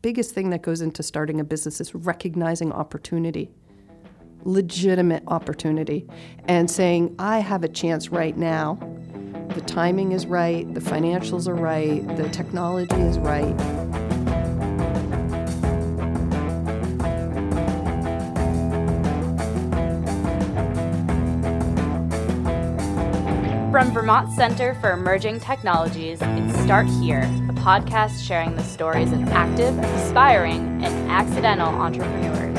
Biggest thing that goes into starting a business is recognizing opportunity, legitimate opportunity, and saying, I have a chance right now. The timing is right, the financials are right, the technology is right. From Vermont Center for Emerging Technologies, it's Start Here, podcast sharing the stories of active, aspiring, and accidental entrepreneurs.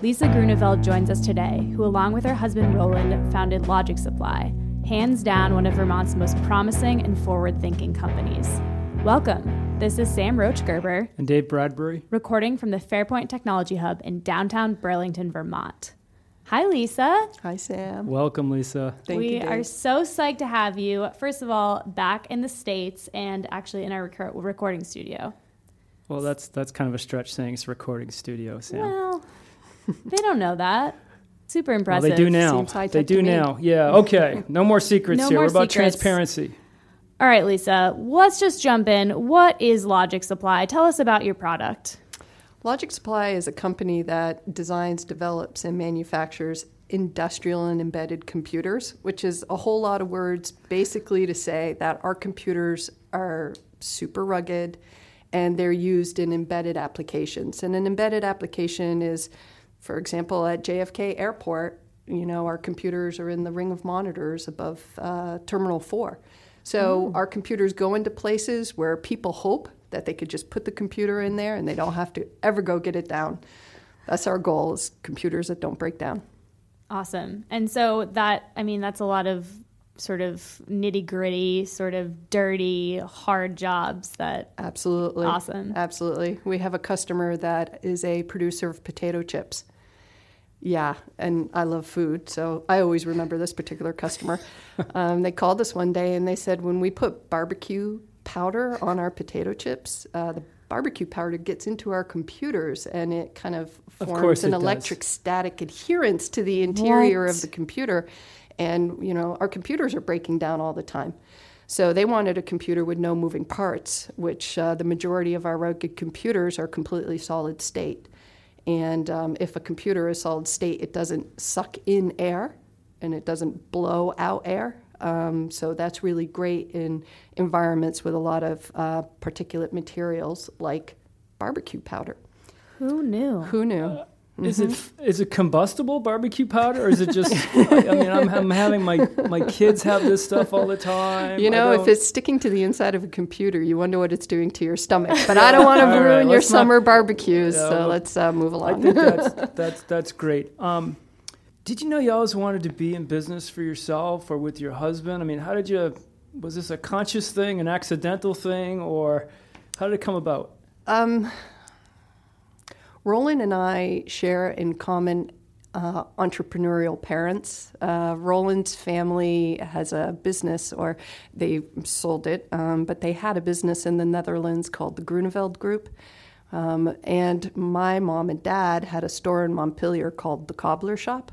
Lisa Groeneveld joins us today, who, along with her husband Roland, founded Logic Supply, hands down one of Vermont's most promising and forward thinking companies. Welcome. This is Sam Roach Gerber and Dave Bradbury, recording from the Fairpoint Technology Hub in downtown Burlington, Vermont. Hi, Lisa. Hi, Sam. Welcome, Lisa. Thank we you, Dave. are so psyched to have you. First of all, back in the States and actually in our rec- recording studio. Well, that's that's kind of a stretch saying it's a recording studio, Sam. Well, they don't know that. Super Well, impressive. they do now. Seems high-tech They to do me. now. Yeah. Okay. No more secrets No here. more We're about secrets. transparency. All right, Lisa, let's just jump in. What is Logic Supply? Tell us about your product. Logic Supply is a company that designs, develops, and manufactures industrial and embedded computers, which is a whole lot of words basically to say that our computers are super rugged and they're used in embedded applications. And an embedded application is, for example, at JFK Airport, you know, our computers are in the ring of monitors above uh, Terminal 4. So our computers go into places where people hope that they could just put the computer in there and they don't have to ever go get it down. That's our goal is computers that don't break down. Awesome. And so that, I mean, that's a lot of sort of nitty gritty, sort of dirty, hard jobs that. Absolutely. Awesome. Absolutely. We have a customer that is a producer of potato chips. Yeah, and I love food, so I always remember this particular customer. um, they called us one day and they said, when we put barbecue powder on our potato chips, uh, the barbecue powder gets into our computers and it kind of Of forms course an it does. electric static adherence to the interior What? of the computer. And, you know, our computers are breaking down all the time. So they wanted a computer with no moving parts, which uh, the majority of our rugged computers are completely solid state. And um, if a computer is solid state, it doesn't suck in air and it doesn't blow out air. Um, so that's really great in environments with a lot of uh, particulate materials like barbecue powder. Who knew? Who knew? Is it Mm-hmm. is it combustible barbecue powder, or is it just? I mean, I'm, I'm having my my kids have this stuff all the time. You know, if it's sticking to the inside of a computer, you wonder what it's doing to your stomach. But I don't want to All right, ruin your let's not- summer barbecues, Yeah, so well, let's uh, move I along. think that's that's that's great. Um, did you know you always wanted to be in business for yourself or with your husband? I mean, how did you? Was this a conscious thing, an accidental thing, or how did it come about? Um, Roland and I share in common uh, entrepreneurial parents. Uh, Roland's family has a business, or they sold it, um, but they had a business in the Netherlands called the Groeneveld Group. Um, and my mom and dad had a store in Montpelier called the Cobbler Shop.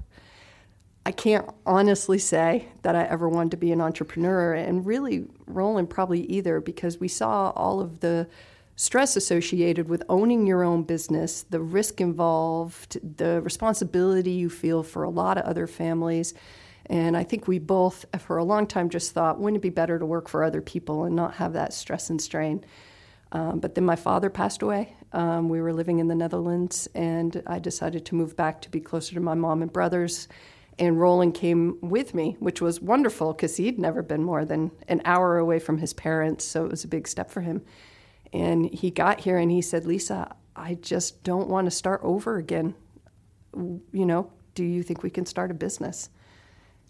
I can't honestly say that I ever wanted to be an entrepreneur, and really, Roland probably either, because we saw all of the stress associated with owning your own business, the risk involved, the responsibility you feel for a lot of other families. And I think we both, for a long time, just thought, wouldn't it be better to work for other people and not have that stress and strain? Um, but then my father passed away. Um, we were living in the Netherlands, and I decided to move back to be closer to my mom and brothers. And Roland came with me, which was wonderful because he'd never been more than an hour away from his parents, so it was a big step for him. And he got here and he said, Lisa, I just don't want to start over again. You know, do you think we can start a business?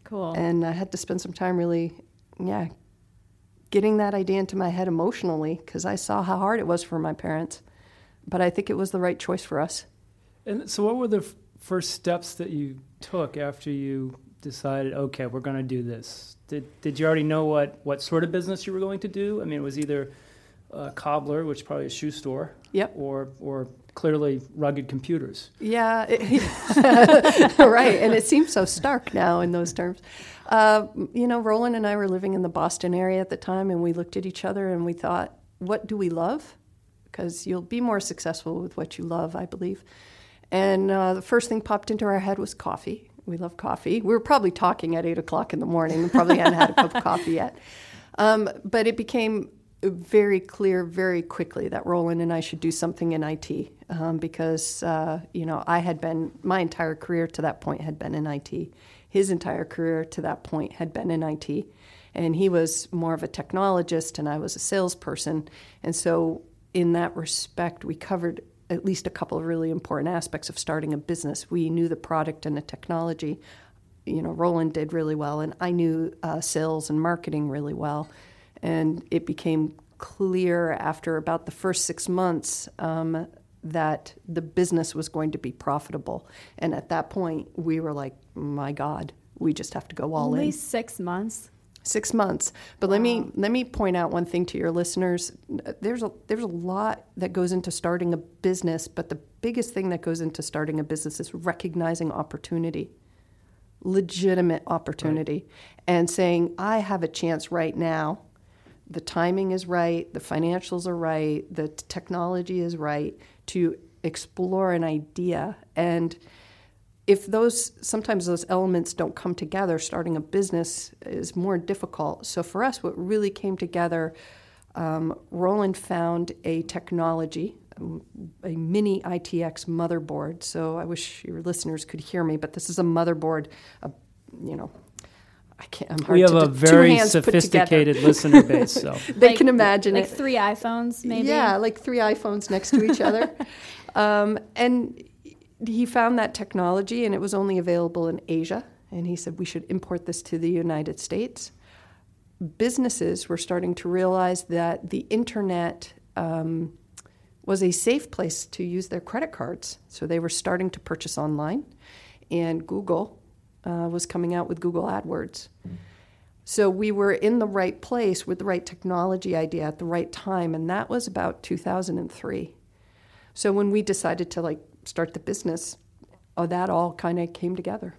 Cool. And I had to spend some time really, yeah, getting that idea into my head emotionally because I saw how hard it was for my parents. But I think it was the right choice for us. And so, what were the f- first steps that you took after you decided, okay, we're going to do this? Did Did you already know what what sort of business you were going to do? I mean, it was either a cobbler, which is probably a shoe store, Yep. or or clearly rugged computers. Yeah, it- right. And it seems so stark now in those terms. Uh, you know, Roland and I were living in the Boston area at the time, and we looked at each other and we thought, what do we love? because you'll be more successful with what you love, I believe. And uh, the first thing popped into our head was coffee. We love coffee. We were probably talking at eight o'clock in the morning and probably hadn't had a cup of coffee yet. Um, but it became very clear very quickly that Roland and I should do something in IT um, because, uh, you know, I had been, my entire career to that point had been in IT. His entire career to that point had been in IT. And he was more of a technologist and I was a salesperson. And so, in that respect, we covered at least a couple of really important aspects of starting a business. We knew the product and the technology. You know, Roland did really well, and I knew uh, sales and marketing really well. And it became clear after about the first six months um, that the business was going to be profitable. And at that point, we were like, my God, we just have to go all Only in. six months. Six months. But let me let me point out one thing to your listeners. There's a there's a lot that goes into starting a business, but the biggest thing that goes into starting a business is recognizing opportunity. Legitimate opportunity. And saying, I have a chance right now. The timing is right, the financials are right, the technology is right to explore an idea and if those sometimes those elements don't come together, starting a business is more difficult. So for us, what really came together, um, Roland found a technology, a mini ITX motherboard. So I wish your listeners could hear me, but this is a motherboard, a, you know. I can't. I'm hard we have to a do- very hands put together. sophisticated listener base, so they Like- can imagine like it. three iPhones, maybe. Yeah, like three iPhones next to each other. Um, and he found that technology, and it was only available in Asia. And he said we should import this to the United States. Businesses were starting to realize that the internet um, was a safe place to use their credit cards. So they were starting to purchase online, and Google uh, was coming out with Google AdWords. So we were in the right place with the right technology idea at the right time, and that was about 2003. So when we decided to like start the business, oh, that all kind of came together.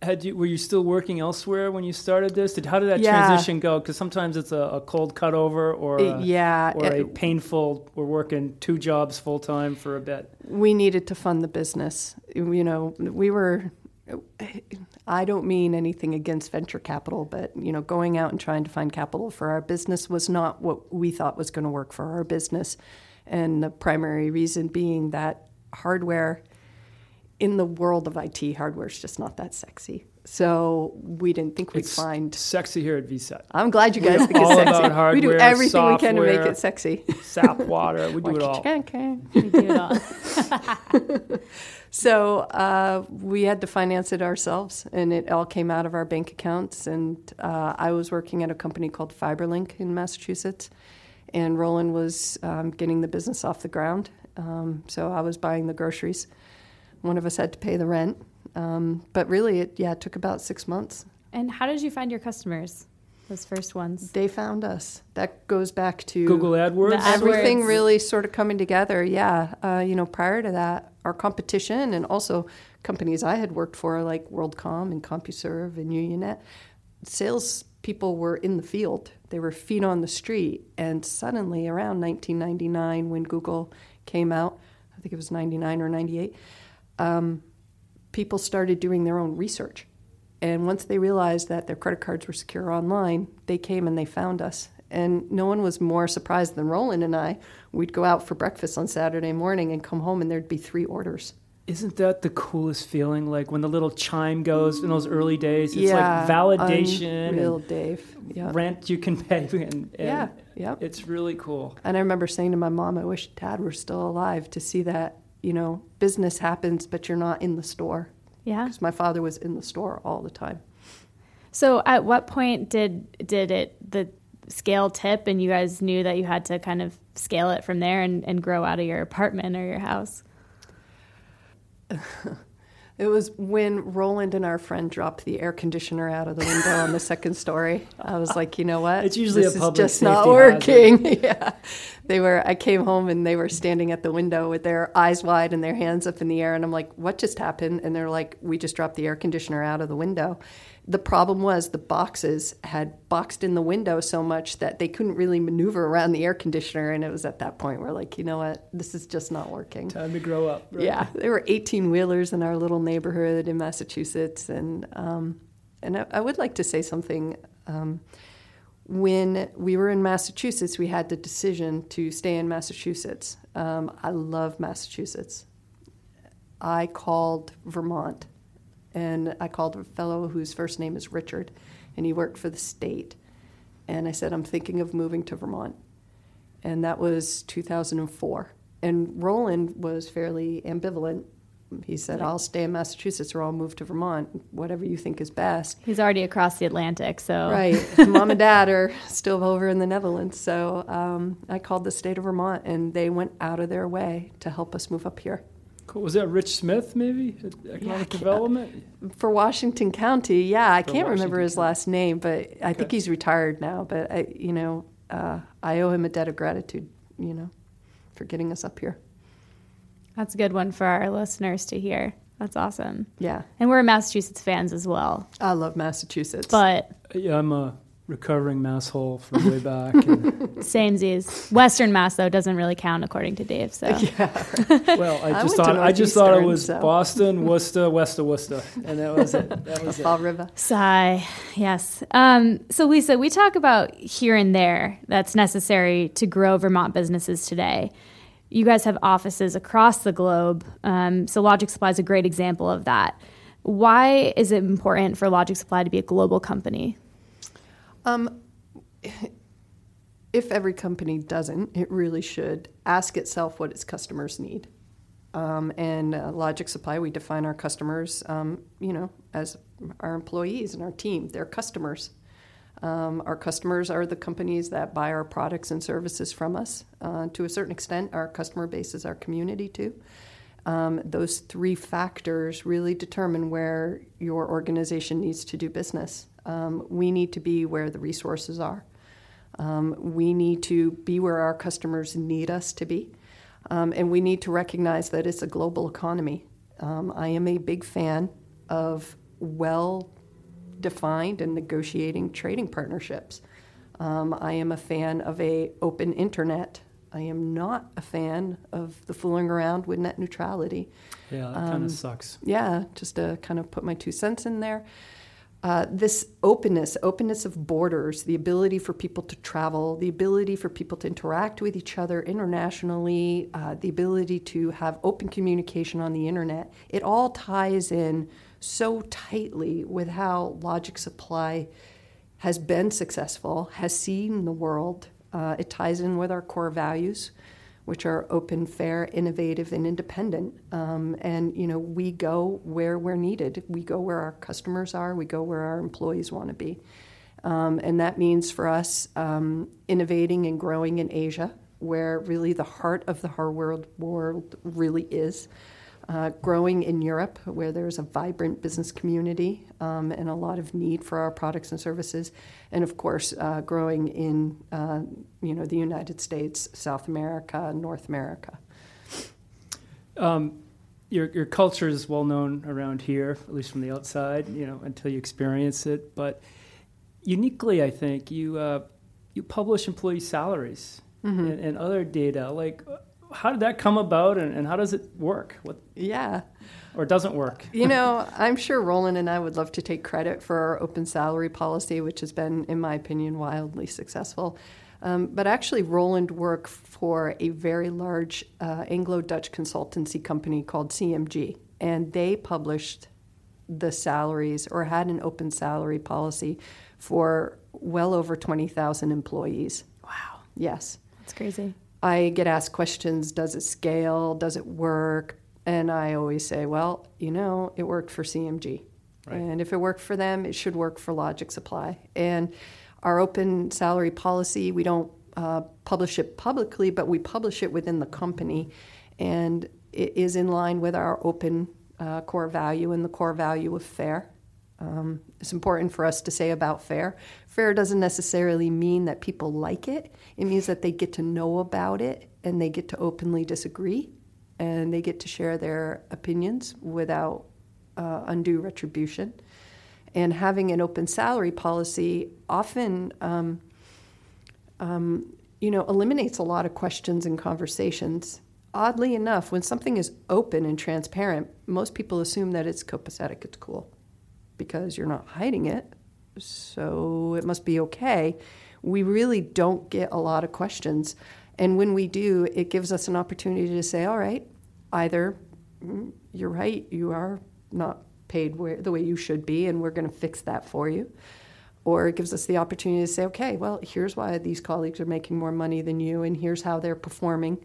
had you were you still working elsewhere when you started this? Did how did that Yeah. transition go? Because sometimes it's a, a cold cut over or a, yeah, or a painful. We're working two jobs full time for a bit. we needed to fund the business. You know, we were. I don't mean anything against venture capital, but you know, going out and trying to find capital for our business was not what we thought was going to work for our business, and the primary reason being that hardware in the world of IT, hardware is just not that sexy. So we didn't think we'd It's find. sexy here at VCET. I'm glad you guys think it's sexy. about we do hardware, everything we can to make it sexy. Sap water, we do it all. Can, can. We do it all. So uh, we had to finance it ourselves, and it all came out of our bank accounts. And uh, I was working at a company called FiberLink in Massachusetts, and Roland was um, getting the business off the ground. Um, so I was buying the groceries. One of us had to pay the rent, um, but really, it yeah, it took about six months. and how did you find your customers? Those first ones. They found us. That goes back to Google AdWords. The everything AdWords. really sort of coming together. Yeah, uh, you know, prior to that, our competition and also companies I had worked for, like WorldCom and CompuServe and UUNET, sales people were in the field. They were feet on the street, and suddenly, around 1999, when Google came out, I think it was 99 or 98, um, people started doing their own research. And once they realized that their credit cards were secure online, they came and they found us. And no one was more surprised than Roland and I. We'd go out for breakfast on Saturday morning and come home, and there'd be three orders. Isn't that the coolest feeling? Like when the little chime goes in those early days. It's yeah, like validation Unreal, and Dave. Yeah. rent you can pay, and, and Yeah, yeah. it's really cool. And I remember saying to my mom, I wish Dad were still alive to see that, you know, business happens, but you're not in the store. Yeah. Because my father was in the store all the time. So at what point did did it the scale tip and you guys knew that you had to kind of scale it from there and, and grow out of your apartment or your house? It was when Roland and our friend dropped the air conditioner out of the window on the second story. I was like, you know what? It's usually this a is just not working. yeah, they were. I came home and they were standing at the window with their eyes wide and their hands up in the air, and I'm like, what just happened? And they're like, we just dropped the air conditioner out of the window, The problem was the boxes had boxed in the window so much that they couldn't really maneuver around the air conditioner. And it was at that point we're like, you know what, this is just not working. Time to grow up. Right? Yeah, there were 18 wheelers in our little neighborhood in Massachusetts, and um, and I, I, would like to say something. Um, when we were in Massachusetts, we had the decision to stay in Massachusetts. Um, I love Massachusetts. I called Vermont, and I called a fellow whose first name is Richard, and he worked for the state. And I said, I'm thinking of moving to Vermont. And that was 2004. And Roland was fairly ambivalent he said, I'll stay in Massachusetts or I'll move to Vermont, whatever you think is best. He's already across the Atlantic, so. Right. Mom and dad are still over in the Netherlands. So um, I called the state of Vermont and they went out of their way to help us move up here. Cool. Was that Rich Smith, maybe? Economic yeah, development? For Washington County, yeah. I for can't Washington remember his County. last name, but I okay. think he's retired now. But, I, you know, uh, I owe him a debt of gratitude, you know, for getting us up here. That's a good one for our listeners to hear. That's awesome. Yeah. And we're Massachusetts fans as well. I love Massachusetts. But yeah, I'm a recovering masshole from way back. Same Samesies. Western Mass though doesn't really count according to Dave. So yeah. well, I just I thought I just thought it was so. Boston, Worcester, West of Worcester, and that was it. That was Fall it. River. Sigh. Yes. Um, so Lisa, we talk about here and there that's necessary to grow Vermont businesses today you guys have offices across the globe. Um, so Logic Supply is a great example of that. Why is it important for Logic Supply to be a global company? Um, if every company doesn't, it really should ask itself what its customers need. Um, and uh, Logic Supply, we define our customers, um, you know, as our employees and our team. They're customers. Um, our customers are the companies that buy our products and services from us. Uh, to a certain extent, our customer base is our community too. Um, those three factors really determine where your organization needs to do business. Um, we need to be where the resources are. Um, we need to be where our customers need us to be. Um, and we need to recognize that it's a global economy. Um, I am a big fan of well defined and negotiating trading partnerships. Um, I am a fan of a open internet. I am not a fan of the fooling around with net neutrality. Yeah, that um, kind of sucks. Yeah, just to kind of put my two cents in there. Uh, this openness, openness of borders, the ability for people to travel, the ability for people to interact with each other internationally, uh, the ability to have open communication on the internet, it all ties in so tightly with how Logic Supply has been successful, has seen the world. Uh, it ties in with our core values, which are open, fair, innovative, and independent. Um, and you know, we go where we're needed. We go where our customers are. We go where our employees want to be. Um, and that means for us um, innovating and growing in Asia, where really the heart of the hard world world really is uh, growing in Europe, where there's a vibrant business community um, and a lot of need for our products and services, and of course, uh, growing in uh, you know the United States, South America, North America. Um, your your culture is well known around here, at least from the outside. You know, until you experience it, but uniquely, I think you uh, you publish employee salaries mm-hmm. and, and other data like how did that come about and, and how does it work? What, yeah. Or doesn't work? you know, I'm sure Roland and I would love to take credit for our open salary policy, which has been, in my opinion, wildly successful. Um, but actually, Roland worked for a very large uh, Anglo Dutch consultancy company called CMG, and they published the salaries or had an open salary policy for well over 20,000 employees. Wow. Yes. That's crazy. I get asked questions Does it scale? Does it work? And I always say, Well, you know, it worked for CMG. Right. And if it worked for them, it should work for Logic Supply. And our open salary policy, we don't uh, publish it publicly, but we publish it within the company. And it is in line with our open uh, core value and the core value of fair. Um, it's important for us to say about fair. Fair doesn't necessarily mean that people like it, it means that they get to know about it and they get to openly disagree and they get to share their opinions without uh, undue retribution. And having an open salary policy often, um, um, you know, eliminates a lot of questions and conversations. Oddly enough, when something is open and transparent, most people assume that it's copacetic, it's cool, because you're not hiding it, so it must be okay. We really don't get a lot of questions. And when we do, it gives us an opportunity to say, all right, either mm, you're right, you are not paid where, the way you should be, and we're going to fix that for you. Or it gives us the opportunity to say, okay, well, here's why these colleagues are making more money than you, and here's how they're performing.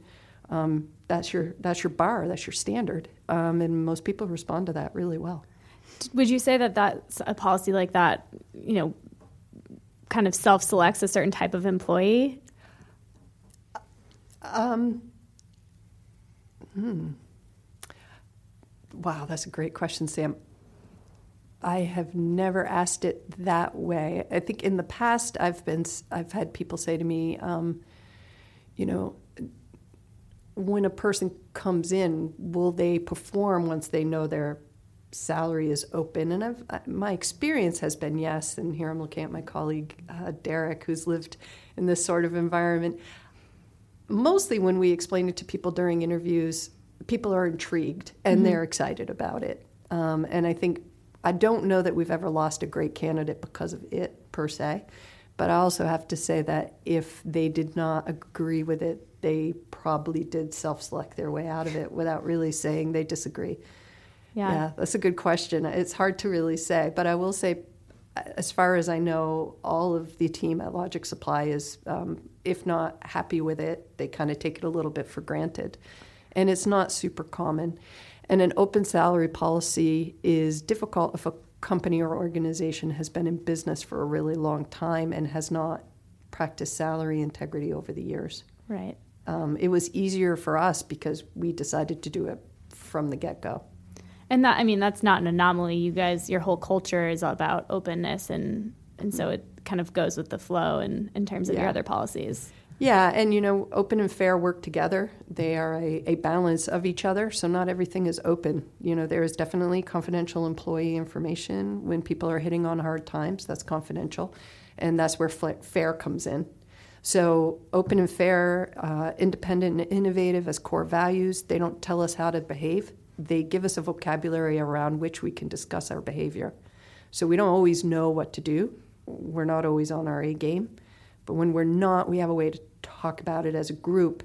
Um, that's your that's your bar, that's your standard, um, and most people respond to that really well. Would you say that that's a policy like that, you know, kind of self selects a certain type of employee? Um, hmm. Wow, that's a great question, Sam. I have never asked it that way. I think in the past I've been I've had people say to me, um, you know, when a person comes in, will they perform once they know their salary is open? And I've, my experience has been yes. And here I'm looking at my colleague uh, Derek, who's lived in this sort of environment. Mostly when we explain it to people during interviews, people are intrigued and mm-hmm. they're excited about it. Um, and I think I don't know that we've ever lost a great candidate because of it per se. But I also have to say that if they did not agree with it, they probably did self select their way out of it without really saying they disagree. Yeah. yeah, that's a good question. It's hard to really say, but I will say, as far as I know, all of the team at Logic Supply is, um, if not happy with it, they kind of take it a little bit for granted. And it's not super common. And an open salary policy is difficult if a company or organization has been in business for a really long time and has not practiced salary integrity over the years. Right. Um, it was easier for us because we decided to do it from the get go. And that, I mean, that's not an anomaly. You guys, your whole culture is about openness, and and so it kind of goes with the flow in, in terms of yeah. your other policies. Yeah, and you know, open and fair work together. They are a, a balance of each other, so not everything is open. You know, there is definitely confidential employee information when people are hitting on hard times, that's confidential, and that's where fair comes in. So, open and fair, uh, independent and innovative as core values, they don't tell us how to behave. They give us a vocabulary around which we can discuss our behavior. So, we don't always know what to do. We're not always on our A game but when we're not, we have a way to talk about it as a group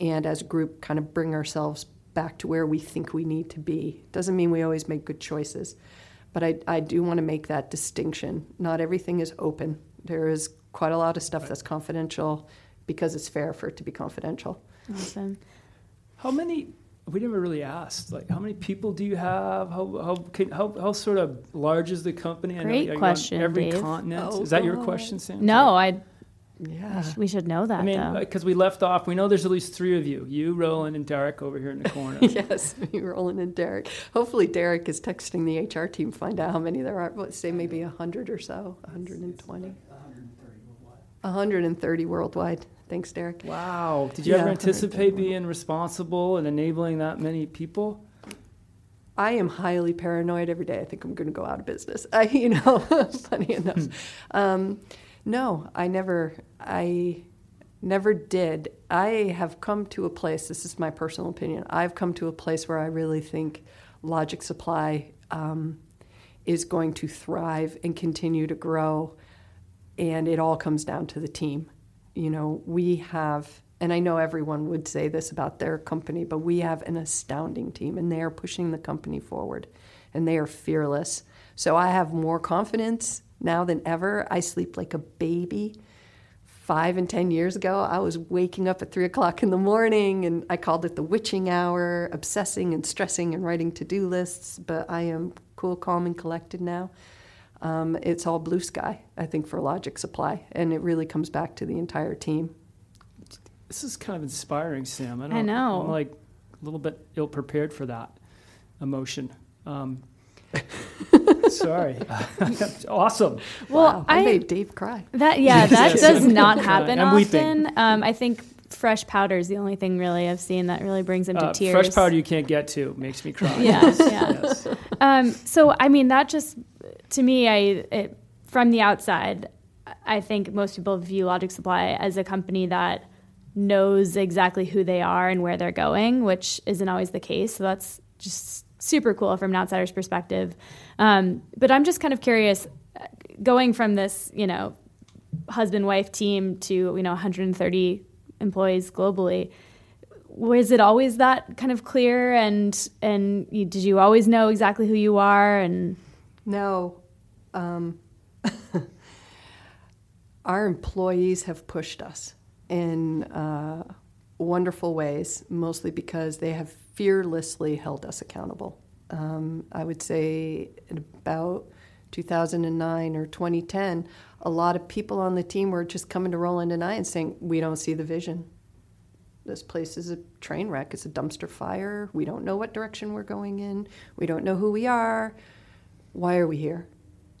and as a group kind of bring ourselves back to where we think we need to be. Doesn't mean we always make good choices, but I, I do want to make that distinction. Not everything is open. There is quite a lot of stuff that's confidential because it's fair for it to be confidential. Awesome. How many? We never really asked. Like, how many people do you have? How how can, how, how sort of large is the company? Great know, question. Every Dave. continent. Oh, is that your question, Sam? No, I yeah. We should know that. I mean, because uh, we left off, we know there's at least three of you you, Roland, and Derek over here in the corner. yes, me, Roland, and Derek. Hopefully, Derek is texting the HR team, find out how many there are. Let's say maybe 100 or so, 120. 130 worldwide. Thanks, Derek. Wow. Did you yeah, ever anticipate being responsible and enabling that many people? I am highly paranoid every day. I think I'm going to go out of business. I, you know, funny enough. Hmm. Um, no, I never. I never did. I have come to a place. This is my personal opinion. I've come to a place where I really think Logic Supply um, is going to thrive and continue to grow, and it all comes down to the team. You know, we have, and I know everyone would say this about their company, but we have an astounding team, and they are pushing the company forward, and they are fearless. So I have more confidence now than ever. I sleep like a baby. Five and ten years ago, I was waking up at three o'clock in the morning and I called it the witching hour, obsessing and stressing and writing to do lists. But I am cool, calm, and collected now. Um, it's all blue sky, I think, for Logic Supply. And it really comes back to the entire team. This is kind of inspiring, Sam. I, I know. I'm like a little bit ill prepared for that emotion. Um, Sorry. awesome. Well, wow. I, I, made Dave cry. That yeah, that does not happen often. Um, I think fresh powder is the only thing really I've seen that really brings him to uh, tears. Fresh powder you can't get to makes me cry. yeah, yeah. Yes. Um, so I mean that just to me, I it, from the outside, I think most people view Logic Supply as a company that knows exactly who they are and where they're going, which isn't always the case. So that's just super cool from an outsider's perspective. Um, but I'm just kind of curious, going from this, you know, husband wife team to you know 130 employees globally. Was it always that kind of clear and and you, did you always know exactly who you are and no um, our employees have pushed us in uh, wonderful ways, mostly because they have fearlessly held us accountable. Um, I would say about 2009 or 2010, a lot of people on the team were just coming to Roland and I and saying, We don't see the vision. This place is a train wreck, it's a dumpster fire. We don't know what direction we're going in, we don't know who we are. Why are we here?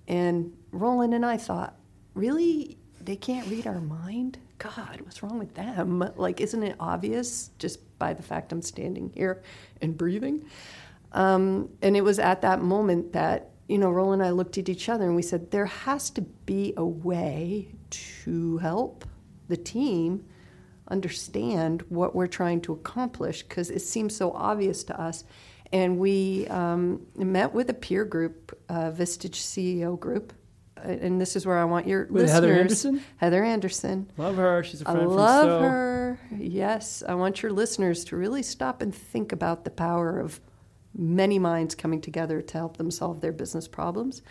And Roland and I thought, Really? They can't read our mind? God, what's wrong with them? Like, isn't it obvious just by the fact I'm standing here and breathing? Um, and it was at that moment that, you know, Roland and I looked at each other and we said, there has to be a way to help the team understand what we're trying to accomplish because it seems so obvious to us. And we um, met with a peer group, uh, Vistage CEO group, and this is where I want your With listeners. Heather Anderson? Heather Anderson. Love her. She's a friend from love Stowe. her. Yes, I want your listeners to really stop and think about the power of many minds coming together to help them solve their business problems.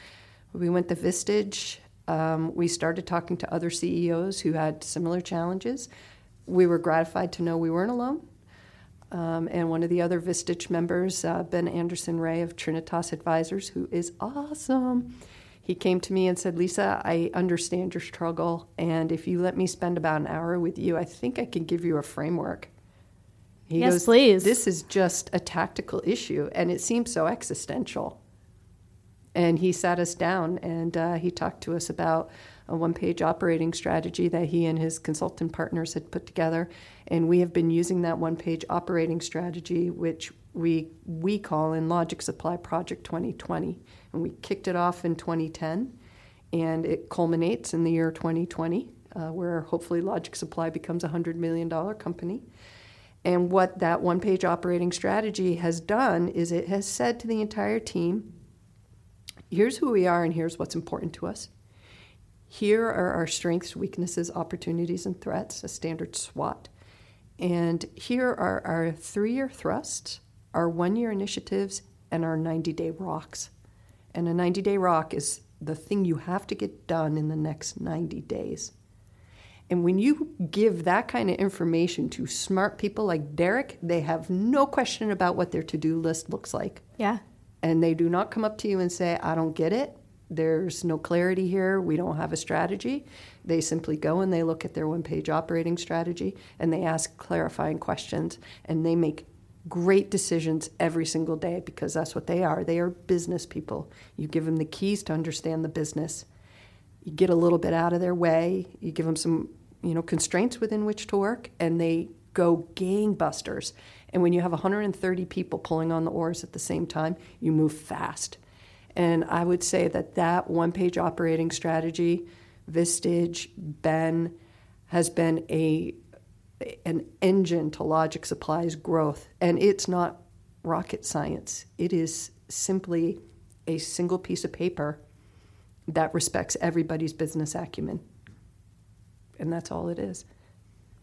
We went to Vistage. Um, we started talking to other CEOs who had similar challenges. We were gratified to know we weren't alone. Um, and one of the other Vistage members, uh, Ben Anderson Ray of Trinitas Advisors, who is awesome, he came to me and said, Lisa, I understand your struggle, and if you let me spend about an hour with you, I think I can give you a framework. He Yes, goes, please. This is just a tactical issue, and it seems so existential. And he sat us down and uh, he talked to us about a one page operating strategy that he and his consultant partners had put together. And we have been using that one page operating strategy, which we, we call in Logic Supply Project 2020. And we kicked it off in 2010, and it culminates in the year 2020, uh, where hopefully Logic Supply becomes a $100 million company. And what that one page operating strategy has done is it has said to the entire team here's who we are and here's what's important to us. Here are our strengths, weaknesses, opportunities, and threats, a standard SWOT. And here are our three year thrusts, our one year initiatives, and our 90 day rocks. And a 90 day rock is the thing you have to get done in the next 90 days. And when you give that kind of information to smart people like Derek, they have no question about what their to do list looks like. yeah And they do not come up to you and say, I don't get it. There's no clarity here. We don't have a strategy. They simply go and they look at their one page operating strategy and they ask clarifying questions and they make great decisions every single day because that's what they are. They are business people. You give them the keys to understand the business you get a little bit out of their way, you give them some, you know, constraints within which to work, and they go gangbusters. And when you have 130 people pulling on the oars at the same time, you move fast. And I would say that that one-page operating strategy, Vistage, Ben, has been a an engine to Logic Supply's growth, and it's not rocket science. It is simply a single piece of paper that respects everybody's business acumen. And that's all it is.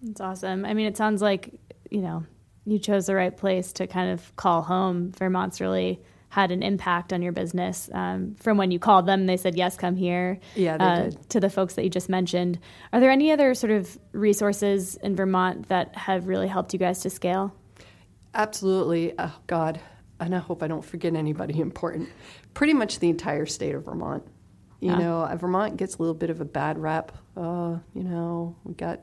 It's awesome. I mean, it sounds like, you know, you chose the right place to kind of call home. Vermont's really had an impact on your business. Um, from when you called them, they said, yes, come here. Yeah, they uh, did. To the folks that you just mentioned. Are there any other sort of resources in Vermont that have really helped you guys to scale? Absolutely. Oh, God. And I hope I don't forget anybody important. Pretty much the entire state of Vermont. You Yeah. know, uh, Vermont gets a little bit of a bad rap. Uh, you know, we got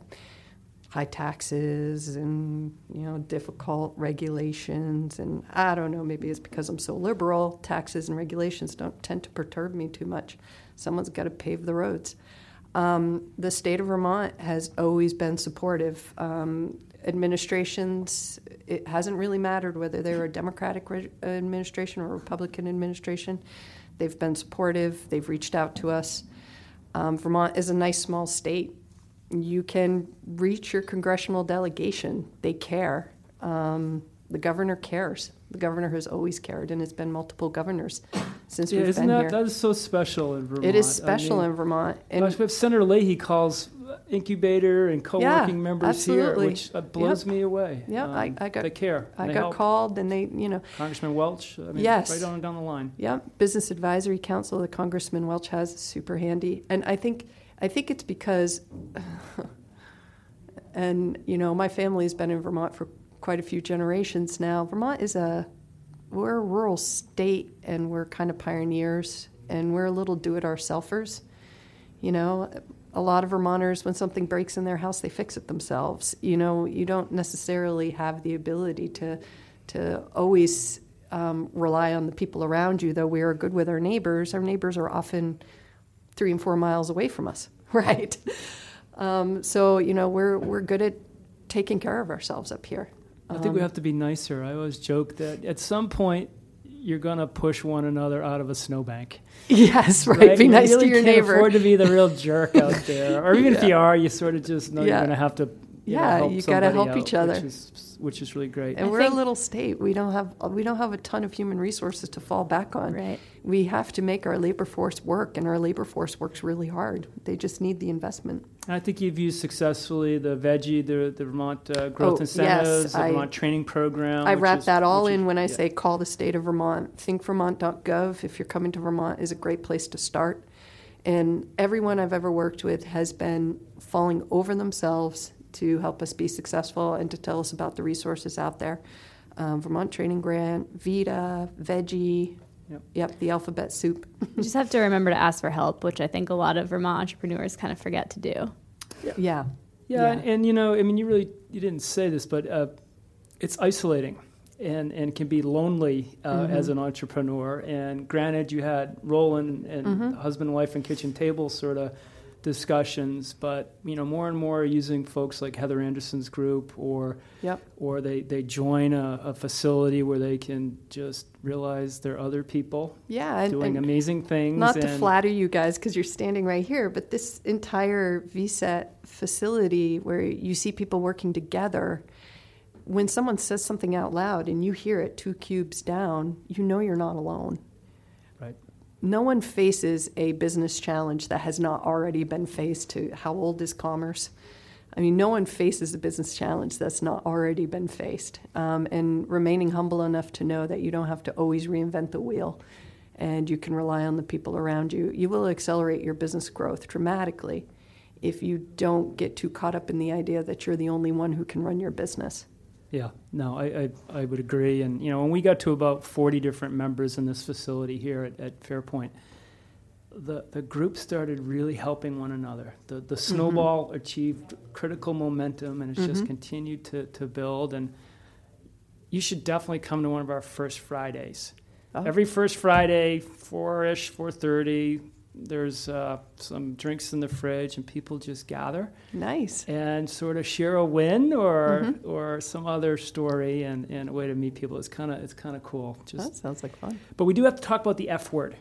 high taxes and, you know, difficult regulations. And I don't know, maybe it's because I'm so liberal. Taxes and regulations don't tend to perturb me too much. Someone's got to pave the roads. Um, the state of Vermont has always been supportive. Um, administrations, it hasn't really mattered whether they're a Democratic re- administration or a Republican administration. They've been supportive. They've reached out to us. Um, Vermont is a nice small state. You can reach your congressional delegation. They care. Um, the governor cares. The governor has always cared, and it's been multiple governors since Yeah, we've isn't been that here. that is so special in Vermont? it is I special mean, in Vermont. And gosh, we have Senator Leahy calls incubator and co-working members absolutely. here, which uh, blows me away. Yeah, Um, I- I got- they care. I They got help. called, and they, you know, Congressman Welch. I mean, Yes. right on down the line. Yeah, Business Advisory Council that Congressman Welch has is super handy, and I think I think it's because, and you know, my family has been in Vermont for quite a few generations now. Vermont is a we're a rural state, and we're kind of pioneers, and we're a little do-it-ourselfers. You know, a lot of Vermonters, when something breaks in their house, they fix it themselves. You know, you don't necessarily have the ability to to always um, rely on the people around you. Though we are good with our neighbors, our neighbors are often three and four miles away from us, right? Um, so you know, we're we're good at taking care of ourselves up here. I think Um, we have to be nicer. I always joke that at some point you're going to push one another out of a snowbank. Yes, right. Be You nice really to your can't neighbor. afford to be the real jerk out there, or even if you are, you sort of just know Yeah. you're going to have to. You know, Yeah, help you gotta help out, each other. which is, which is really great. and I we're think- a little state. We don't have we don't have a ton of human resources to fall back on. Right. We have to make our labor force work, and our labor force works really hard. They just need the investment. And I think you've used successfully the VEGI, the, the Vermont uh, Growth Oh, yes, Incentives, the I- Vermont Training Program. I wrap is- that all which is- in when I yeah. say call the state of Vermont. ThinkVermont.gov, if you're coming to Vermont, is a great place to start. And everyone I've ever worked with has been falling over themselves to help us be successful and to tell us about the resources out there. Um, Vermont Training Grant, VITA, VEGI, Yep. yep, the alphabet soup. You just have to remember to ask for help, which I think a lot of Vermont entrepreneurs kind of forget to do. yeah. Yeah, Yeah. And, and you know, I mean, you really you didn't say this, but uh, it's isolating and and can be lonely uh, Mm-hmm. as an entrepreneur. And granted, you had Roland and Mm-hmm. husband, wife, and kitchen table sort of discussions, but you know, more and more using folks like Heather Anderson's group, or Yep. or they they join a, a facility where they can just realize there are other people Yeah. And, doing and amazing things. Not to flatter you guys because you're standing right here, but this entire VCET facility where you see people working together, when someone says something out loud and you hear it two cubes down, you know you're not alone. No one faces a business challenge that has not already been faced to how old is commerce? I mean, no one faces a business challenge that's not already been faced. Um, and remaining humble enough to know that you don't have to always reinvent the wheel and you can rely on the people around you, you will accelerate your business growth dramatically if you don't get too caught up in the idea that you're the only one who can run your business. Yeah, no, I, I, I would agree. And, you know, when we got to about 40 different members in this facility here at, at Fairpoint, the, the group started really helping one another. The, the mm-hmm. snowball achieved critical momentum and it's just mm-hmm. continued to, to build. And you should definitely come to one of our first Fridays. Oh. Every first Friday, 4-ish, 4.30, there's uh, some drinks in the fridge and people just gather Nice. and sort of share a win or Mm-hmm. or some other story and, and a way to meet people. It's kind of it's kind of cool. Just, That sounds like fun. but we do have to talk about the F word.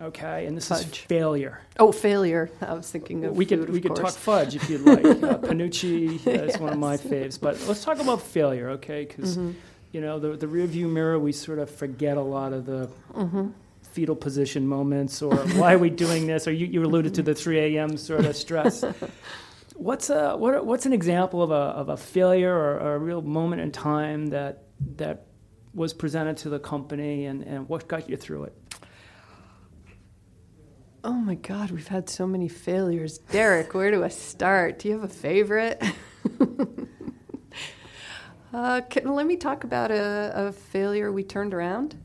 Okay, and this is Fudge. failure. Oh, failure. I was thinking of we could food, we could talk fudge if you'd like. uh, Panucci is one of my faves. But let's talk about failure, okay? Because Mm-hmm. you know the the rear view mirror, we sort of forget a lot of the. Mm-hmm. Fetal position moments, or why are we doing this? Or you, you alluded to the 3 a.m. sort of stress. What's a what, what's an example of a of a failure or, or a real moment in time that that was presented to the company, and, and what got you through it? Oh my God, we've had so many failures. Derek, where do I start? Do you have a favorite? uh, can, let me talk about a, a failure we turned around.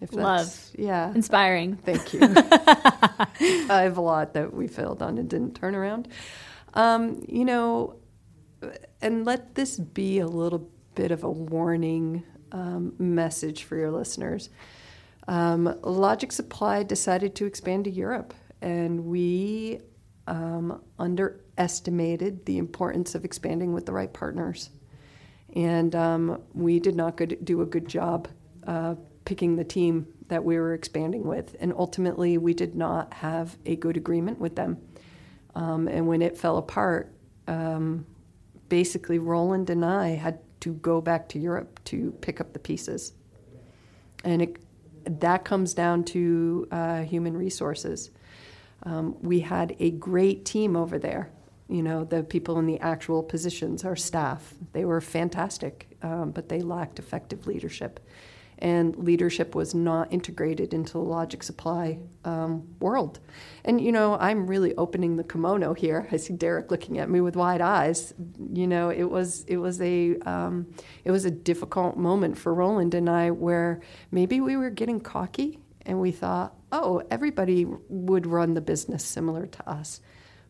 If that's- Yeah. Inspiring. Thank you. I have a lot that we failed on and didn't turn around. Um, you know, and let this be a little bit of a warning um, message for your listeners. Um, Logic Supply decided to expand to Europe, and we um, underestimated the importance of expanding with the right partners. And um, we did not good, do a good job uh, picking the team that we were expanding with. And ultimately, we did not have a good agreement with them. Um, and when it fell apart, um, basically, Roland and I had to go back to Europe to pick up the pieces. And it, that comes down to uh, human resources. Um, we had a great team over there. You know, the people in the actual positions, our staff, they were fantastic, um, but they lacked effective leadership and leadership was not integrated into the logic supply um, world. And you know, I'm really opening the kimono here. I see Derek looking at me with wide eyes. You know, it was it was a um, it was a difficult moment for Roland and I, where maybe we were getting cocky and we thought, oh, everybody would run the business similar to us,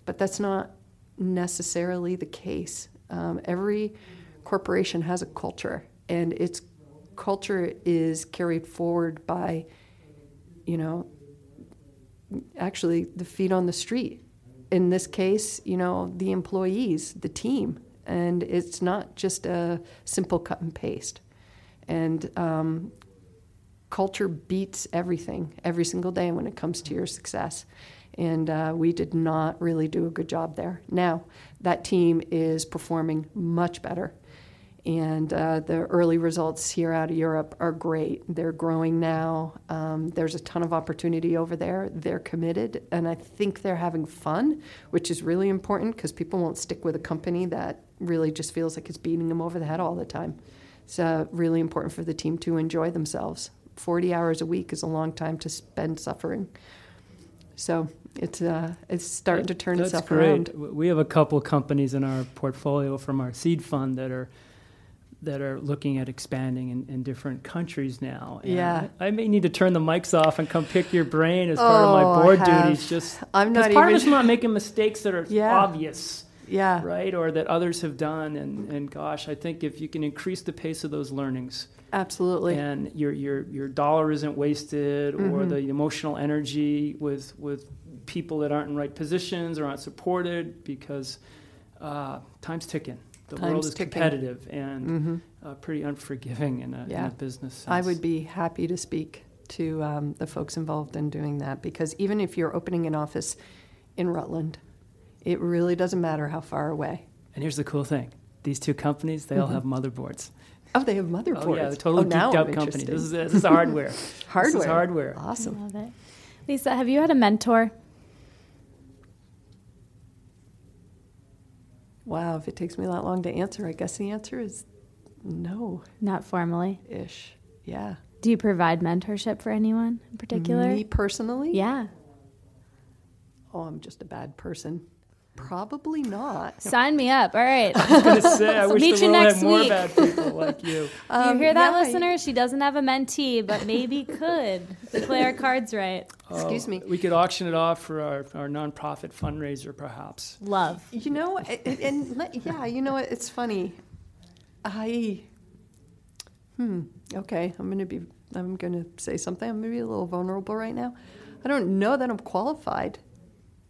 but that's not necessarily the case. Um, every corporation has a culture, and it's culture is carried forward by, you know, actually the feet on the street. In this case, you know, the employees, the team, and it's not just a simple cut and paste. And um, culture beats everything every single day when it comes to your success. And uh, we did not really do a good job there. Now, that team is performing much better and uh, the early results here out of Europe are great. They're growing now. Um, there's a ton of opportunity over there. They're committed, and I think they're having fun, which is really important because people won't stick with a company that really just feels like it's beating them over the head all the time. It's uh, really important for the team to enjoy themselves. 40 hours a week is a long time to spend suffering. So it's uh, it's starting to turn That's itself great. around. We have a couple companies in our portfolio from our seed fund that are that are looking at expanding in, in different countries now. And Yeah. I may need to turn the mics off and come pick your brain as part of Oh, my board duties. Just I'm not part of even- it's not making mistakes that are Yeah. obvious, Yeah. right, or that others have done. And, and gosh, I think if you can increase the pace of those learnings, Absolutely. and your your your dollar isn't wasted, or Mm-hmm. the emotional energy with with people that aren't in right positions or aren't supported because uh, time's ticking. The world is ticking. competitive and Mhm. uh, pretty unforgiving in a, in a business sense. I would be happy to speak to um, the folks involved in doing that because even if you're opening an office in Rutland, it really doesn't matter how far away. And here's the cool thing: these two companies, they all have motherboards. Oh, they have motherboards. Oh yeah, they're totally oh, now geeked out I'm companies. interested. This is this is hardware. hardware. This is hardware. Awesome. Love it. Lisa, have you had a mentor? Wow, if it takes me that long to answer, I guess the answer is no Not formally. ish. Yeah. Do you provide mentorship for anyone in particular? Me personally? Yeah. Oh, I'm just a bad person. Probably not. Sign me up. All right. I was gonna say, I wish Meet the you world next had more week. bad people like you. Do Um, you hear that, yeah, listener? She doesn't have a mentee, but maybe could. if play our cards right. Excuse Oh, me. We could auction it off for our, our nonprofit fundraiser, perhaps. Love. You know, and, and let, yeah, you know what? It's funny. I, hmm, okay, I'm going to be, I'm going to say something. I'm going to be a little vulnerable right now. I don't know that I'm qualified.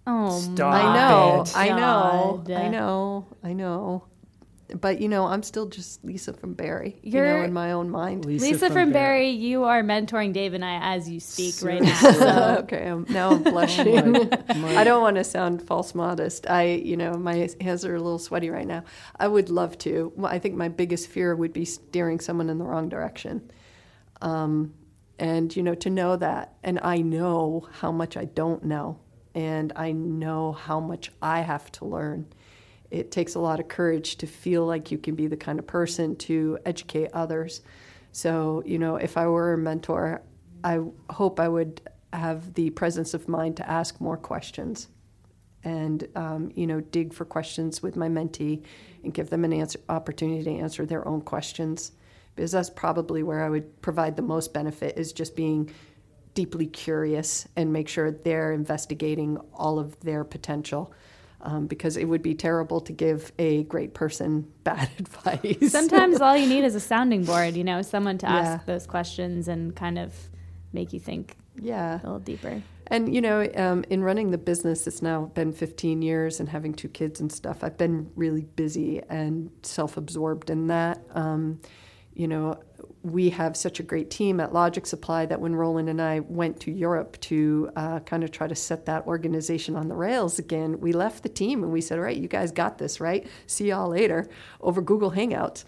Oh, Stop I know, it. I know, God. I know, I know. But, you know, I'm still just Lisa from Barre, you You're- know, in my own mind. Lisa, from Barre, you are mentoring Dave and I as you speak right now. So, So okay, I'm, now I'm blushing. I don't want to sound false modest. I, you know, my hands are a little sweaty right now. I would love to. I think my biggest fear would be steering someone in the wrong direction. Um, and, you know, to know that, and I know how much I don't know, and I know how much I have to learn. It takes a lot of courage to feel like you can be the kind of person to educate others. So, you know, if I were a mentor, I hope I would have the presence of mind to ask more questions and, um, you know, dig for questions with my mentee and give them an answer, opportunity to answer their own questions. Because that's probably where I would provide the most benefit is just being deeply curious and make sure they're investigating all of their potential. Um, because it would be terrible to give a great person bad advice. sometimes all you need is a sounding board, you know, someone to Yeah. ask those questions and kind of make you think yeah. a little deeper. And you know, um, in running the business, it's now been 15 years, and having two kids and stuff, I've been really busy and self-absorbed in that. Um, you know, we have such a great team at Logic Supply that when Roland and I went to Europe to uh, kind of try to set that organization on the rails again, we left the team and we said, all right, you guys got this, right? See y'all later over Google Hangouts.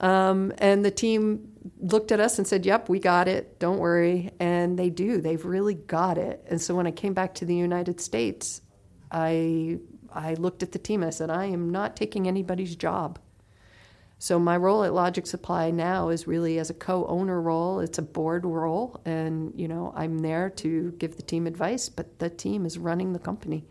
Um, and the team looked at us and said, Yep, we got it. Don't worry. And they do. They've really got it. And so when I came back to the United States, I, I looked at the team I said, I am not taking anybody's job. So my role at Logic Supply now is really as a co-owner role. It's a board role, and you know I'm there to give the team advice, but the team is running the company.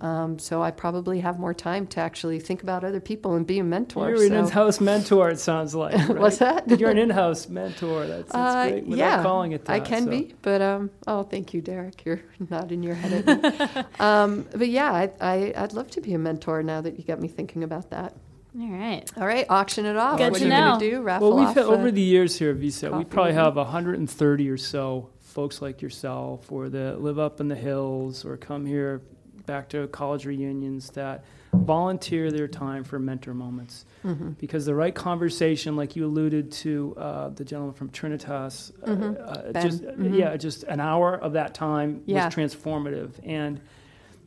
Um, so I probably have more time to actually think about other people and be a mentor. You're an in-house mentor. It sounds like. Right? What's that? You're an in-house mentor. That's, that's Uh, great. Without yeah, calling it that. I can so. be, but um, oh, thank you, Derek. You're nodding your head at me. um, but yeah, I, I, I'd love to be a mentor now that you got me thinking about that. All right. All right, auction it off. Good what to are you know. going to do? Raffle Well, we've off? had, uh, over the years here at VCET, we probably maybe? have 130 or so folks like yourself, or that live up in the hills, or come here back to college reunions that volunteer their time for mentor moments. Mm-hmm. Because the right conversation, like you alluded to, uh, the gentleman from Trinitas, uh, Mhm. uh, Ben. just Mhm. yeah, just an hour of that time Yeah. was transformative, and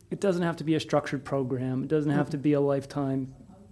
it doesn't have to be a structured program. It doesn't have to be a lifetime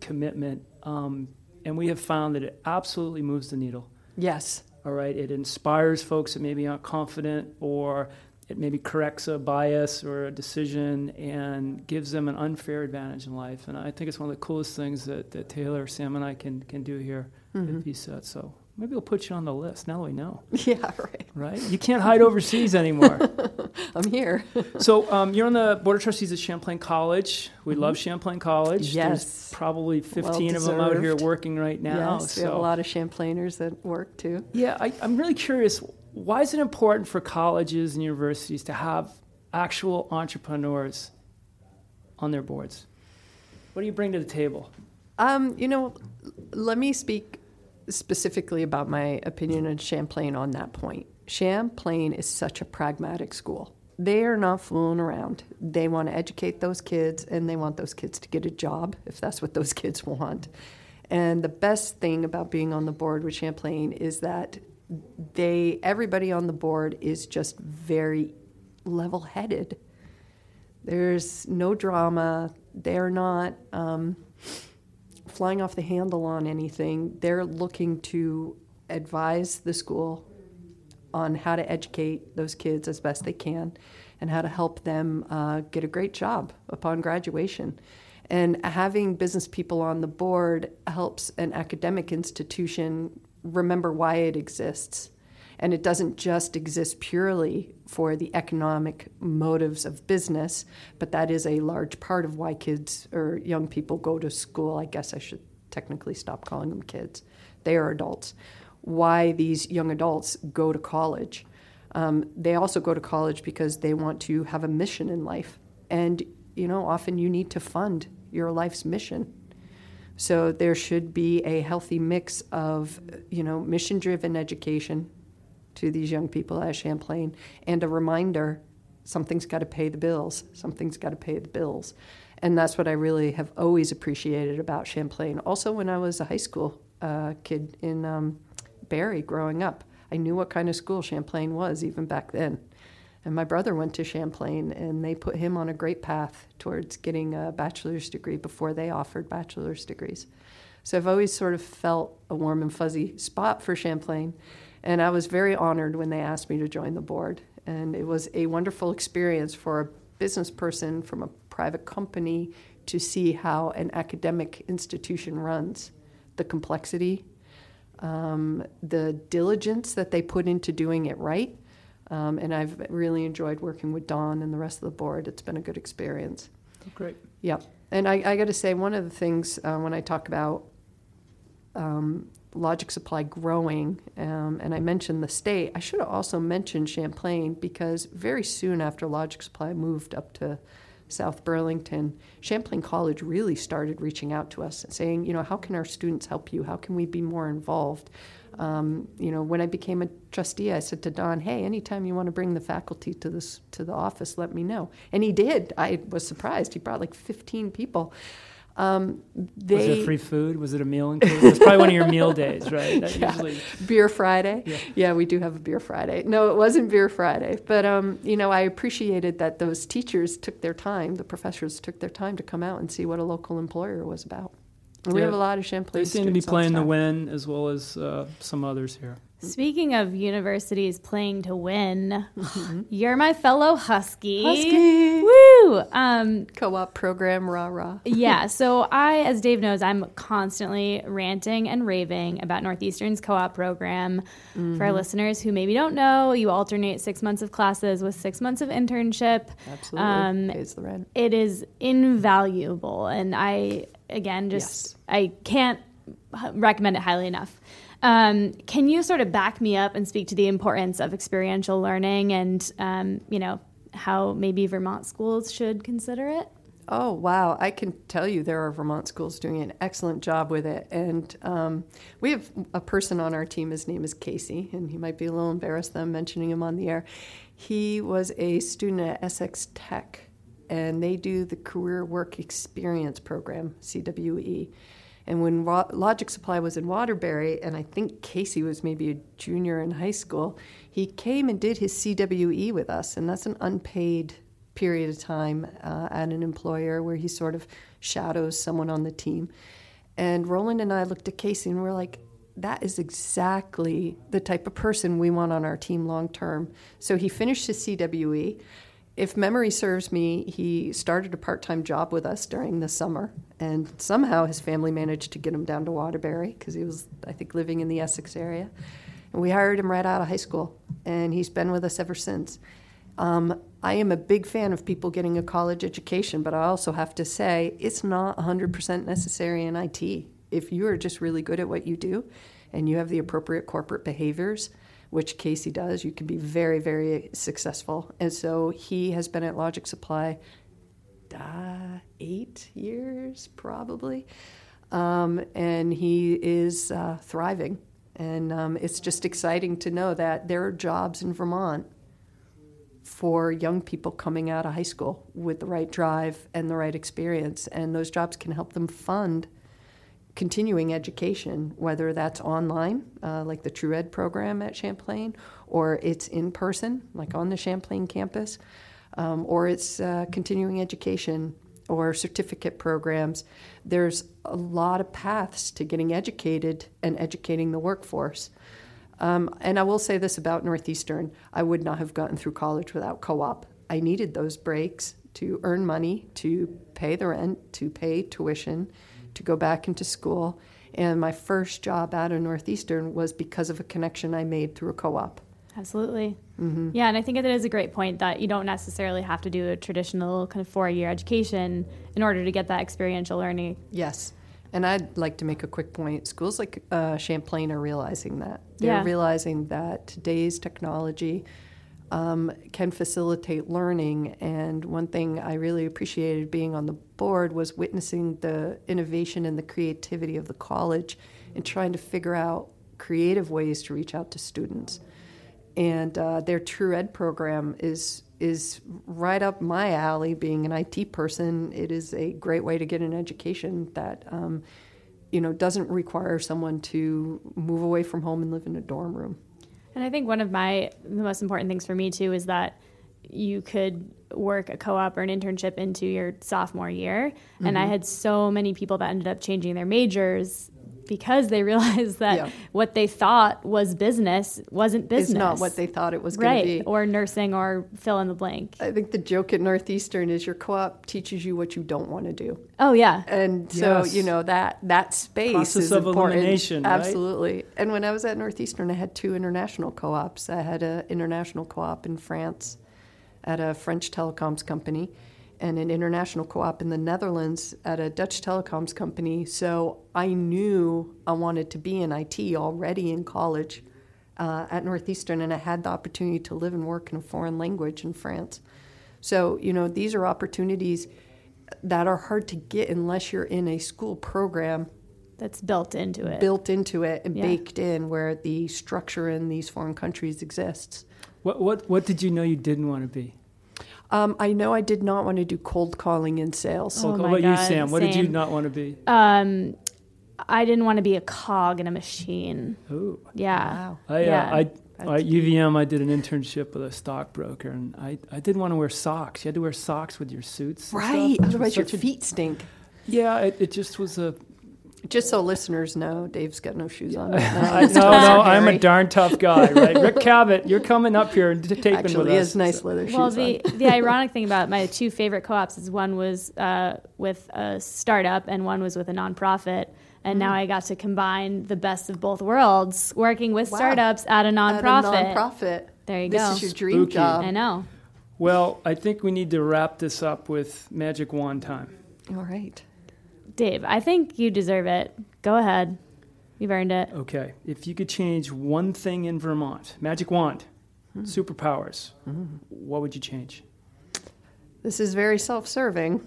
commitment. Um, and we have found that it absolutely moves the needle. yes. All right, it inspires folks that maybe aren't confident, or it maybe corrects a bias or a decision and gives them an unfair advantage in life. And I think it's one of the coolest things that, that Taylor, Sam, and I can, can do here Mhm. at VCET. So maybe we'll put you on the list. Now that we know, Yeah, right. right? You can't hide overseas anymore. I'm here. so um, you're on the board of trustees at Champlain College. We love Champlain College. Mm-hmm. Yes. There's probably 15 of them out here working right now. yes, we have a lot of Champlainers that work too. Yeah, I, I'm really curious. Why is it important for colleges and universities to have actual entrepreneurs on their boards? What do you bring to the table? Um, you know, let me speak specifically about my opinion on Champlain on that point. Champlain is such a pragmatic school. They are not fooling around. They want to educate those kids and they want those kids to get a job if that's what those kids want. And the best thing about being on the board with Champlain is that they everybody on the board is just very level-headed. There's no drama. They're not um, flying off the handle on anything. They're looking to advise the school on how to educate those kids as best they can and how to help them uh, get a great job upon graduation. And having business people on the board helps an academic institution remember why it exists. And it doesn't just exist purely for the economic motives of business, but that is a large part of why kids or young people go to school. I guess I should technically stop calling them kids. They are adults. Why these young adults go to college. Um, they also go to college because they want to have a mission in life. And, you know, often you need to fund your life's mission. So there should be a healthy mix of, you know, mission driven education to these young people at Champlain and a reminder something's got to pay the bills. Something's got to pay the bills. And that's what I really have always appreciated about Champlain. Also, when I was a high school uh, kid in um, Barre growing up, I knew what kind of school Champlain was even back then. And my brother went to Champlain, and they put him on a great path towards getting a bachelor's degree before they offered bachelor's degrees. So I've always sort of felt a warm and fuzzy spot for Champlain. And I was very honored when they asked me to join the board. And it was a wonderful experience for a business person from a private company to see how an academic institution runs, the complexity, um, the diligence that they put into doing it right. Um, and I've really enjoyed working with Don and the rest of the board. It's been a good experience. Great. Yep. And I, I got to say, one of the things uh, when I talk about um, Logic Supply growing, um, and I mentioned the state, I should have also mentioned Champlain because very soon after Logic Supply moved up to South Burlington, Champlain College really started reaching out to us, saying, you know, how can our students help you? How can we be more involved? Um, you know, when I became a trustee, I said to Don, "Hey, anytime you want to bring the faculty to this to the office, let me know." And he did. I was surprised. He brought like 15 people. Um, they, was it free food? Was it a meal included? It's probably one of your meal days, right? That yeah. usually... Beer Friday. Yeah. yeah. we do have a Beer Friday. No, it wasn't Beer Friday, but um, you know, I appreciated that those teachers took their time, the professors took their time to come out and see what a local employer was about. And we have a lot of Champlain. They seem to be playing the win as well as uh, some others here. Speaking of universities playing to win, mm-hmm. you're my fellow Husky. Husky. Woo! Um, Co-op program, rah rah. yeah. So I, as Dave knows, I'm constantly ranting and raving about Northeastern's co-op program. Mm-hmm. For our listeners who maybe don't know, you alternate six months of classes with six months of internship. Absolutely. Um, Pays the rent. It is invaluable, and I again just yes. I can't recommend it highly enough. Um, can you sort of back me up and speak to the importance of experiential learning and, um, you know, how maybe Vermont schools should consider it? Oh, wow. I can tell you there are Vermont schools doing an excellent job with it. And um, we have a person on our team, his name is Casey, and he might be a little embarrassed that I'm mentioning him on the air. He was a student at Essex Tech, and they do the Career Work Experience Program, CWE. And when Logic Supply was in Waterbury, and I think Casey was maybe a junior in high school, he came and did his CWE with us, and that's an unpaid period of time uh, at an employer where he sort of shadows someone on the team. And Roland and I looked at Casey and we're like, that is exactly the type of person we want on our team long term. So he finished his CWE if memory serves me, he started a part time job with us during the summer, and somehow his family managed to get him down to Waterbury because he was, I think, living in the Essex area. And we hired him right out of high school, and he's been with us ever since. Um, I am a big fan of people getting a college education, but I also have to say it's not 100% necessary in IT. If you are just really good at what you do and you have the appropriate corporate behaviors, which Casey does, you can be very, very successful. And so he has been at Logic Supply uh, eight years, probably. Um, and he is uh, thriving. And um, it's just exciting to know that there are jobs in Vermont for young people coming out of high school with the right drive and the right experience. And those jobs can help them fund continuing education, whether that's online, uh, like the True Ed program at Champlain, or it's in person, like on the Champlain campus, um, or it's uh, continuing education or certificate programs. There's a lot of paths to getting educated and educating the workforce. Um, and I will say this about Northeastern I would not have gotten through college without co op. I needed those breaks to earn money, to pay the rent, to pay tuition to go back into school. And my first job out of Northeastern was because of a connection I made through a co op. Absolutely. Mm-hmm. Yeah, and I think that is a great point that you don't necessarily have to do a traditional kind of four year education in order to get that experiential learning. Yes. And I'd like to make a quick point. Schools like uh, Champlain are realizing that. They're yeah. realizing that today's technology um, can facilitate learning. And one thing I really appreciated being on the board was witnessing the innovation and the creativity of the college and trying to figure out creative ways to reach out to students. And uh, their True Ed program is is right up my alley. Being an IT person, it is a great way to get an education that um, you know doesn't require someone to move away from home and live in a dorm room. And I think one of my the most important things for me too is that you could work a co-op or an internship into your sophomore year mm-hmm. and i mm-hmm. had so many people that ended up changing their majors because they realized that yeah. what they thought was business wasn't business. It's not what they thought it was going right. to be. Or nursing or fill in the blank. I think the joke at Northeastern is your co-op teaches you what you don't want to do. Oh yeah. And so, you know, that that space Process is of important. Elimination, Absolutely. Right? And when I was at Northeastern, I had two international co-ops. I had an international co-op in France at a French telecoms company and an international co op in the Netherlands at a Dutch telecoms company. So I knew I wanted to be in IT already in college uh, at Northeastern, and I had the opportunity to live and work in a foreign language in France. So, you know, these are opportunities that are hard to get unless you're in a school program that's built into it. Built into it and yeah. baked in where the structure in these foreign countries exists. What, what, what did you know you didn't want to be? Um, I know I did not want to do cold calling in sales. Oh Well, my what about you, God, Sam? What did you not want to be? Um, I didn't want to be a cog in a machine. Ooh. Yeah. Wow. I, uh, Yeah. I, I, at UVM, I did an internship with a stockbroker, and I, I didn't want to wear socks. You had to wear socks with your suits. Right, which was otherwise your such a- feet stink. Yeah, it, it just was a. Just so listeners know, Dave's got no shoes on right now. I, His no, toes no, are I'm a darn tough guy, right? Rick Cabot, you're coming up here and t- taping Actually, with he us. has nice so- leather shoes Well, on. the the ironic thing about my two favorite co-ops is one was uh, with a startup and one was with a nonprofit, and now I got to combine the best of both worlds, working with Wow. startups at a nonprofit. At a nonprofit. nonprofit. There you this go. This is your dream Spooky. job. I know. Well, I think we need to wrap this up with magic wand time. All right. Dave, I think you deserve it. Go ahead. You've earned it. Okay, if you could change one thing in Vermont, magic wand, hmm. superpowers, hmm. what would you change? This is very self-serving,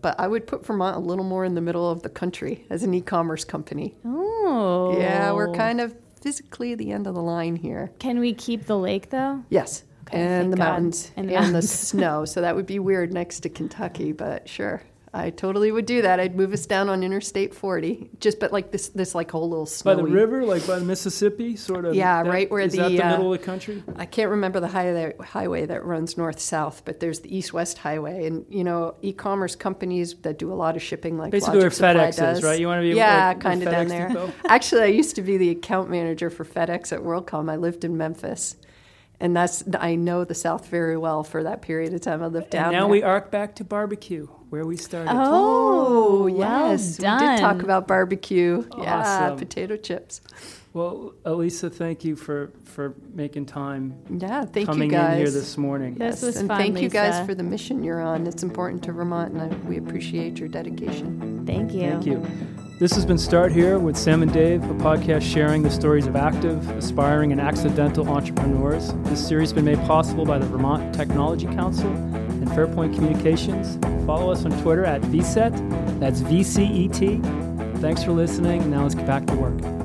but I would put Vermont a little more in the middle of the country as an e-commerce company. Oh. Yeah, we're kind of physically the end of the line here. Can we keep the lake though? Yes. Okay, and thank the mountains And and, the the snow. So that would be weird next to Kentucky, but sure. I totally would do that. I'd move us down on Interstate 40, just but like this, this like whole little snowy. By the river, like by the Mississippi, sort of. Yeah, that- right where is the, that the uh, middle of the country? I can't remember the highway, highway that runs north south, but there's the east west highway, and you know, e-commerce companies that do a lot of shipping, like Basically, where Logic Supply FedEx is, does. right? You want to be yeah, like, kind of down there. Actually, I used to be the account manager for FedEx at WorldCom. I lived in Memphis, and that's I know the South very well for that period of time. I lived down And now there. we arc back to barbecue, where we started. Oh, oh well yes. We done. did talk about barbecue. Yeah, potato chips. Well, Elisa, thank you for, for making time Yeah, thank coming you guys. in here this morning. This was and fun, thank you guys for the mission you're on. It's important to Vermont, and I, we appreciate your dedication. Thank you. Thank you. This has been Start Here with Sam and Dave, a podcast sharing the stories of active, aspiring, and accidental entrepreneurs. This series has been made possible by the Vermont Technology Council and Fairpoint Communications. Follow us on Twitter at VCET. That's V C E T. Thanks for listening, now let's get back to work.